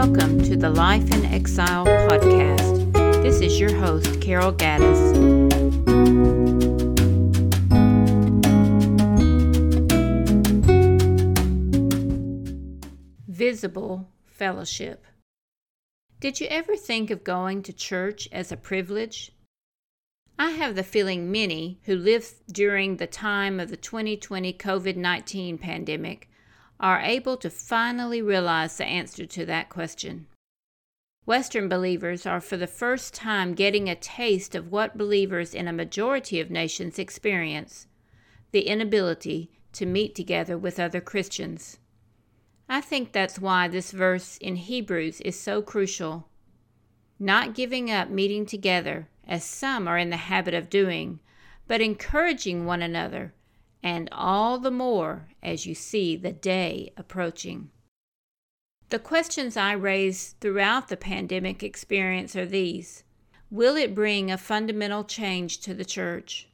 Life in Exile podcast. This is your host, Carol Gaddis. Visible Fellowship. Did you ever think of going to church as a privilege? I have the feeling many who lived during the time of the 2020 COVID 19 pandemic are able to finally realize the answer to that question. Western believers are for the first time getting a taste of what believers in a majority of nations experience the inability to meet together with other Christians. I think that's why this verse in Hebrews is so crucial. Not giving up meeting together, as some are in the habit of doing, but encouraging one another and all the more as you see the day approaching. The questions I raise throughout the pandemic experience are these Will it bring a fundamental change to the church?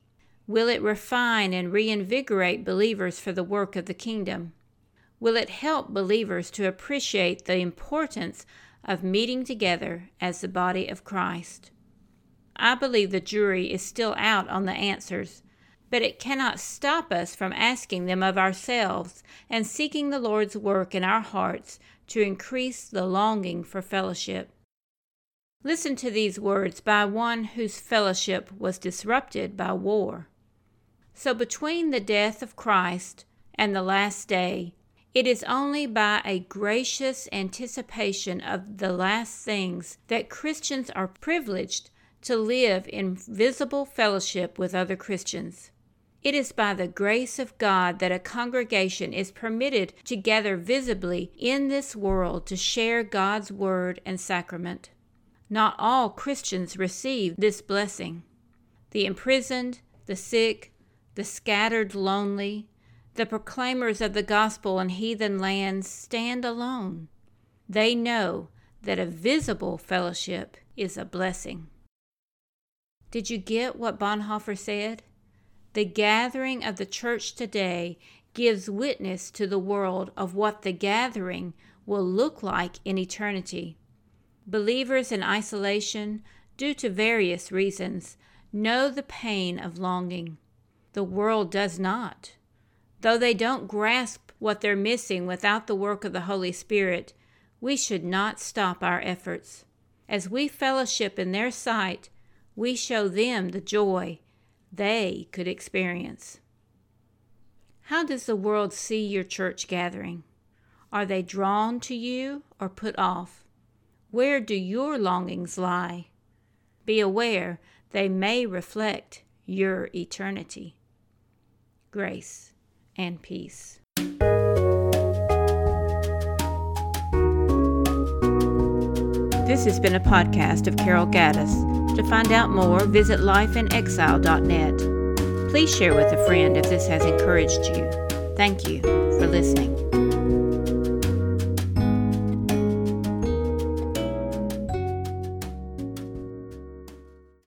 Will it refine and reinvigorate believers for the work of the kingdom? Will it help believers to appreciate the importance of meeting together as the body of Christ? I believe the jury is still out on the answers, but it cannot stop us from asking them of ourselves and seeking the Lord's work in our hearts to increase the longing for fellowship. Listen to these words by one whose fellowship was disrupted by war. So, between the death of Christ and the last day, it is only by a gracious anticipation of the last things that Christians are privileged to live in visible fellowship with other Christians. It is by the grace of God that a congregation is permitted to gather visibly in this world to share God's word and sacrament. Not all Christians receive this blessing. The imprisoned, the sick, the scattered lonely, the proclaimers of the gospel in heathen lands stand alone. They know that a visible fellowship is a blessing. Did you get what Bonhoeffer said? The gathering of the church today gives witness to the world of what the gathering will look like in eternity. Believers in isolation, due to various reasons, know the pain of longing. The world does not. Though they don't grasp what they're missing without the work of the Holy Spirit, we should not stop our efforts. As we fellowship in their sight, we show them the joy they could experience. How does the world see your church gathering? Are they drawn to you or put off? Where do your longings lie? Be aware they may reflect your eternity. Grace and peace. This has been a podcast of Carol Gaddis. To find out more, visit lifeinexile.net. Please share with a friend if this has encouraged you. Thank you for listening.